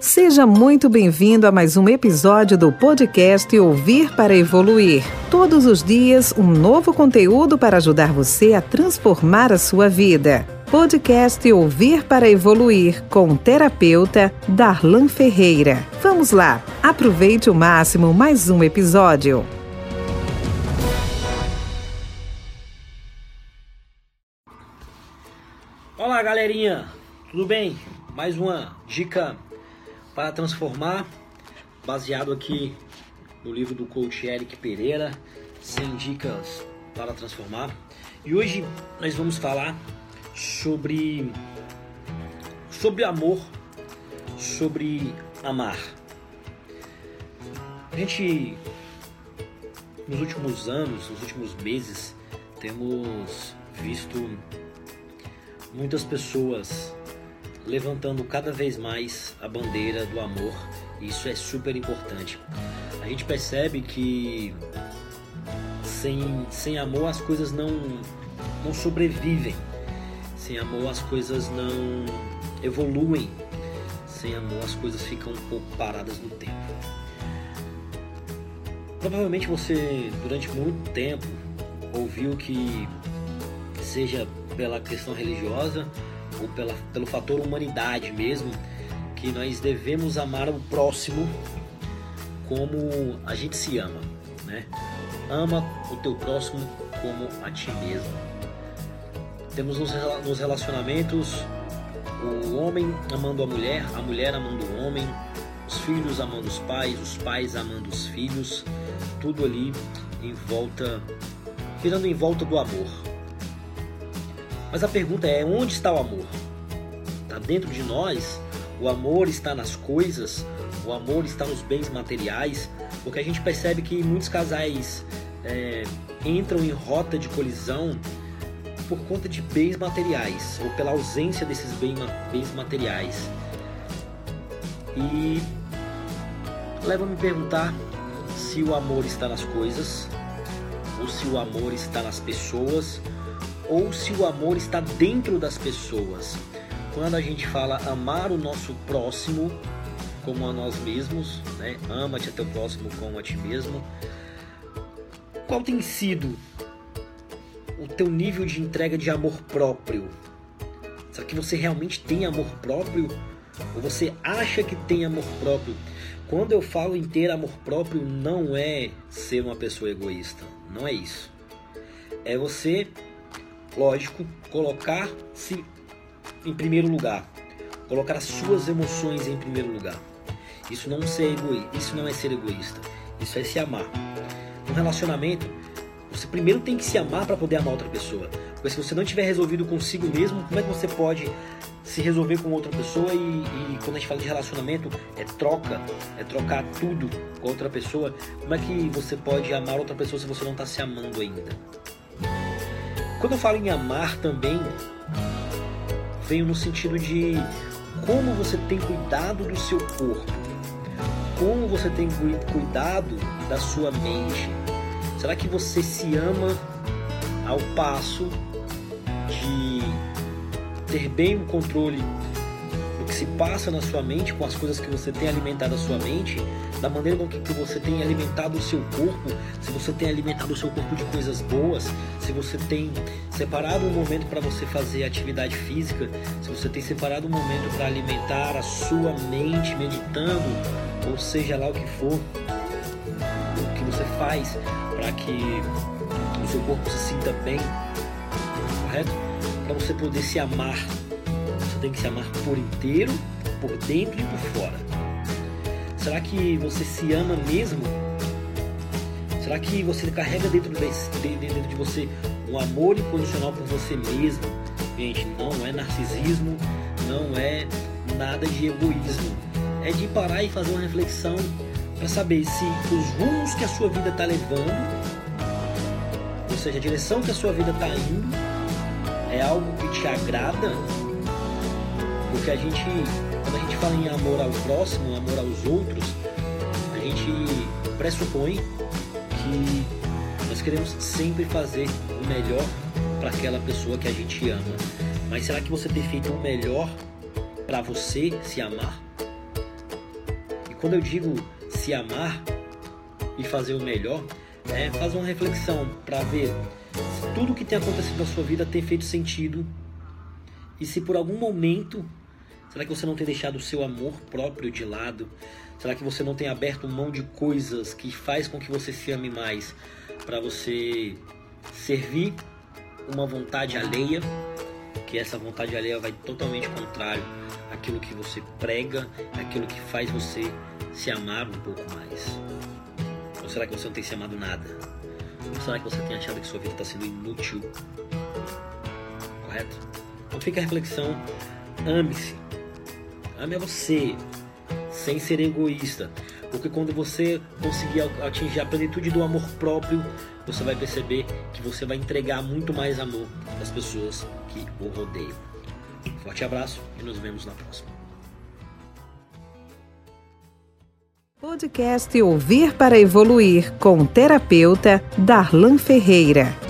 Seja muito bem-vindo a mais um episódio do podcast Ouvir para Evoluir. Todos os dias, um novo conteúdo para ajudar você a transformar a sua vida. Podcast Ouvir para Evoluir com o terapeuta Darlan Ferreira. Vamos lá, aproveite o máximo mais um episódio. Olá, galerinha, tudo bem? Mais uma dica para transformar, baseado aqui no livro do coach Eric Pereira, 100 dicas para transformar. E hoje nós vamos falar sobre sobre amor, sobre amar. A gente nos últimos anos, nos últimos meses, temos visto muitas pessoas levantando cada vez mais a bandeira do amor. Isso é super importante. A gente percebe que sem, sem amor as coisas não, não sobrevivem. Sem amor as coisas não evoluem. Sem amor as coisas ficam um pouco paradas no tempo. Provavelmente você, durante muito tempo, ouviu que, seja pela questão religiosa ou pela, pelo fator humanidade mesmo, que nós devemos amar o próximo como a gente se ama, né? Ama o teu próximo como a ti mesmo. Temos nos relacionamentos o homem amando a mulher, a mulher amando o homem, os filhos amando os pais, os pais amando os filhos, tudo ali em volta, girando em volta do amor. Mas a pergunta é: onde está o amor? Está dentro de nós? O amor está nas coisas? O amor está nos bens materiais? Porque a gente percebe que muitos casais é, entram em rota de colisão por conta de bens materiais ou pela ausência desses bens materiais. E leva a perguntar se o amor está nas coisas ou se o amor está nas pessoas ou se o amor está dentro das pessoas. Quando a gente fala amar o nosso próximo como a nós mesmos, né? ama-te a teu próximo como a ti mesmo. Qual tem sido o teu nível de entrega de amor próprio? Será que você realmente tem amor próprio? Ou você acha que tem amor próprio? Quando eu falo em ter amor próprio, não é ser uma pessoa egoísta. Não é isso. É você lógico, colocar-se em primeiro lugar, colocar as suas emoções em primeiro lugar. Isso não, ser egoísta, isso não é ser egoísta, isso é se amar. No relacionamento, você primeiro tem que se amar para poder amar outra pessoa. Porque se você não tiver resolvido consigo mesmo, como é que você pode se resolver com outra pessoa? E, e quando a gente fala de relacionamento, é troca, é trocar tudo com outra pessoa. Como é que você pode amar outra pessoa se você não está se amando ainda? Quando eu falo em amar também, venho no sentido de como você tem cuidado do seu corpo, como você tem cuidado da sua mente. Será que você se ama ao passo de ter bem o controle se passa na sua mente, com as coisas que você tem alimentado a sua mente, da maneira com que você tem alimentado o seu corpo, se você tem alimentado o seu corpo de coisas boas, se você tem separado um momento para você fazer atividade física, se você tem separado um momento para alimentar a sua mente meditando, ou seja lá o que for, o que você faz para que o seu corpo se sinta bem, correto? Para você poder se amar tem que se amar por inteiro, por dentro e por fora. Será que você se ama mesmo? Será que você carrega dentro de, você um amor incondicional por você mesmo? Gente, não é narcisismo, não é nada de egoísmo. É de parar e fazer uma reflexão para saber se os rumos que a sua vida está levando, ou seja, a direção que a sua vida está indo, é algo que te agrada porque a gente, quando a gente fala em amor ao próximo, amor aos outros, a gente pressupõe que nós queremos sempre fazer o melhor para aquela pessoa que a gente ama. Mas será que você tem feito o melhor para você se amar? quando eu digo se amar e fazer o melhor, é fazer uma reflexão para ver se tudo que tem acontecido na sua vida tem feito sentido e se por algum momento será que você não tem deixado o seu amor próprio de lado? Será que você não tem aberto mão de coisas que faz com que você se ame mais para você servir uma vontade alheia? Que essa vontade alheia vai totalmente contrário àquilo que você prega, àquilo que faz você se amar um pouco mais. Ou será que você não tem se amado nada? Ou será que você tem achado que sua vida está sendo inútil? Correto? Então fica a reflexão. Ame-se. Ame você, sem ser egoísta. Porque quando você conseguir atingir a plenitude do amor próprio, você vai perceber que você vai entregar muito mais amor às pessoas que o rodeiam. Forte abraço e nos vemos na próxima. Podcast Ouvir para Evoluir com o terapeuta Darlan Ferreira.